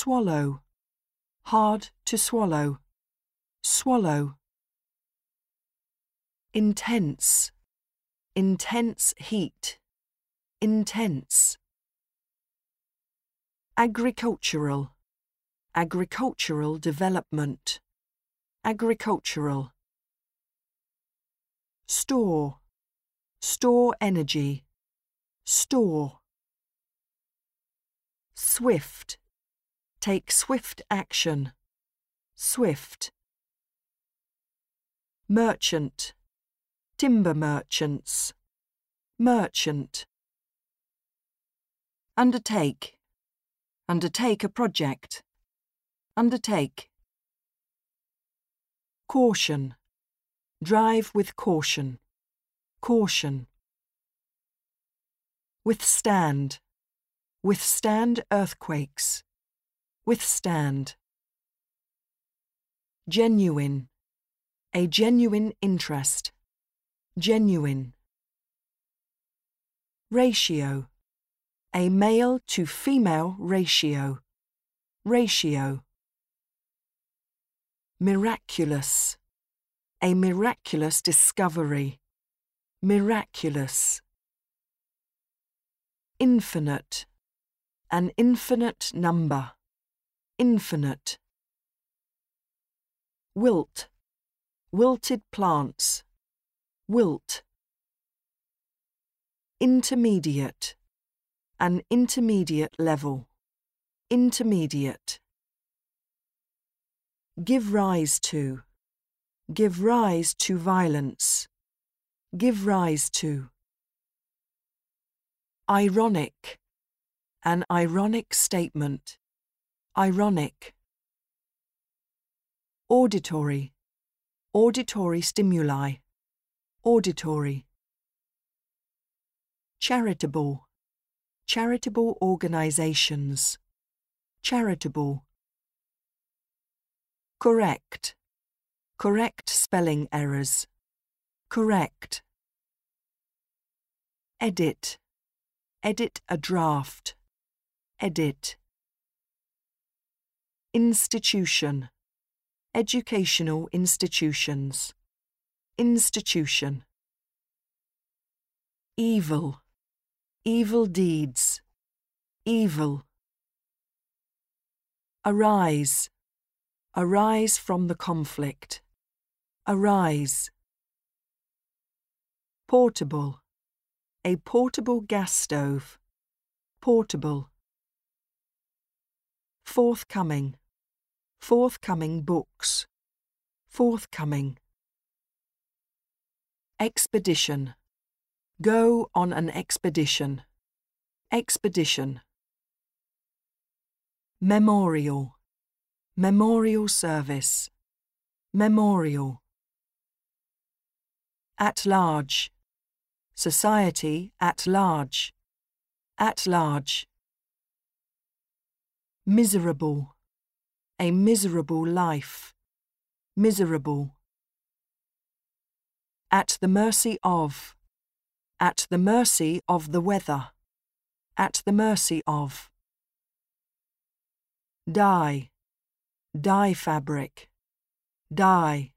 swallow, hard to swallow, swallow. Intense, intense heat, intense. Agricultural, agricultural development, agricultural. Store, store energy, store. Swift, take swift action, swift. Merchant, timber merchants, merchant. Undertake, undertake a project, undertake. Caution, drive with caution, caution. Withstand, withstand earthquakes, withstand. Genuine, a genuine interest, genuine. Ratio, a male to female ratio, ratio. Miraculous, a miraculous discovery, miraculous. Infinite, an infinite number, infinite. Wilt, wilted plants, wilt. Intermediate, an intermediate level, intermediate. Give rise to, give rise to violence, give rise to. Ironic, an ironic statement, ironic. Auditory, auditory stimuli, auditory. Charitable, charitable organizations, charitable. Correct, correct spelling errors, correct. Edit, edit a draft, edit. Institution, educational institutions, institution. Evil, evil deeds, evil. Arise, arise from the conflict, arise. Portable, a portable gas stove, portable. Forthcoming, forthcoming books, forthcoming. Expedition, go on an expedition, expedition. Memorial, memorial service, memorial. At large, society at large, at large. Miserable, a miserable life, miserable. At the mercy of, at the mercy of the weather, at the mercy of. Dye, dye fabric, dye.